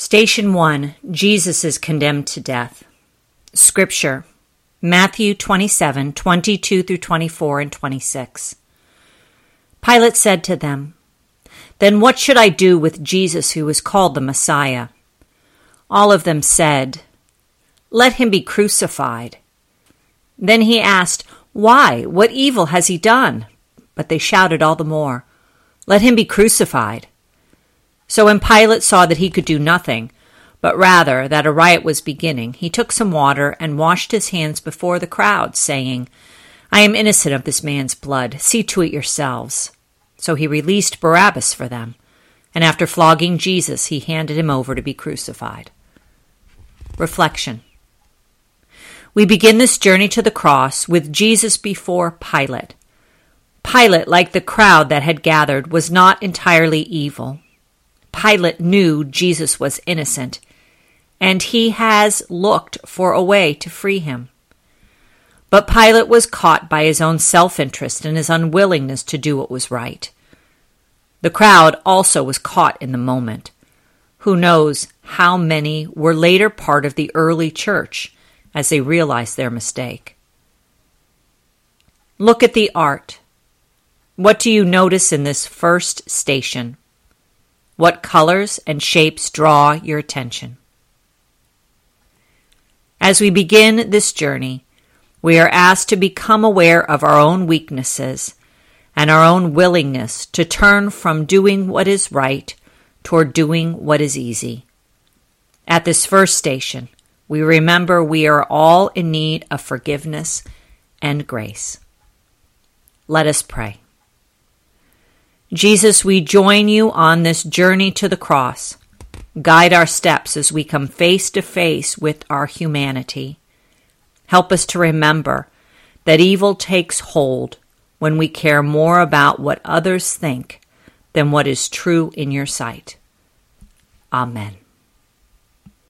Station 1 Jesus is condemned to death. Scripture Matthew 27 22 through 24 and 26. Pilate said to them, Then what should I do with Jesus who is called the Messiah? All of them said, Let him be crucified. Then he asked, Why? What evil has he done? But they shouted all the more, Let him be crucified. So when Pilate saw that he could do nothing, but rather that a riot was beginning, he took some water and washed his hands before the crowd, saying, I am innocent of this man's blood. See to it yourselves. So he released Barabbas for them, and after flogging Jesus, he handed him over to be crucified. Reflection We begin this journey to the cross with Jesus before Pilate. Pilate, like the crowd that had gathered, was not entirely evil. Pilate knew Jesus was innocent, and he has looked for a way to free him. But Pilate was caught by his own self interest and his unwillingness to do what was right. The crowd also was caught in the moment. Who knows how many were later part of the early church as they realized their mistake? Look at the art. What do you notice in this first station? What colors and shapes draw your attention? As we begin this journey, we are asked to become aware of our own weaknesses and our own willingness to turn from doing what is right toward doing what is easy. At this first station, we remember we are all in need of forgiveness and grace. Let us pray. Jesus, we join you on this journey to the cross. Guide our steps as we come face to face with our humanity. Help us to remember that evil takes hold when we care more about what others think than what is true in your sight. Amen.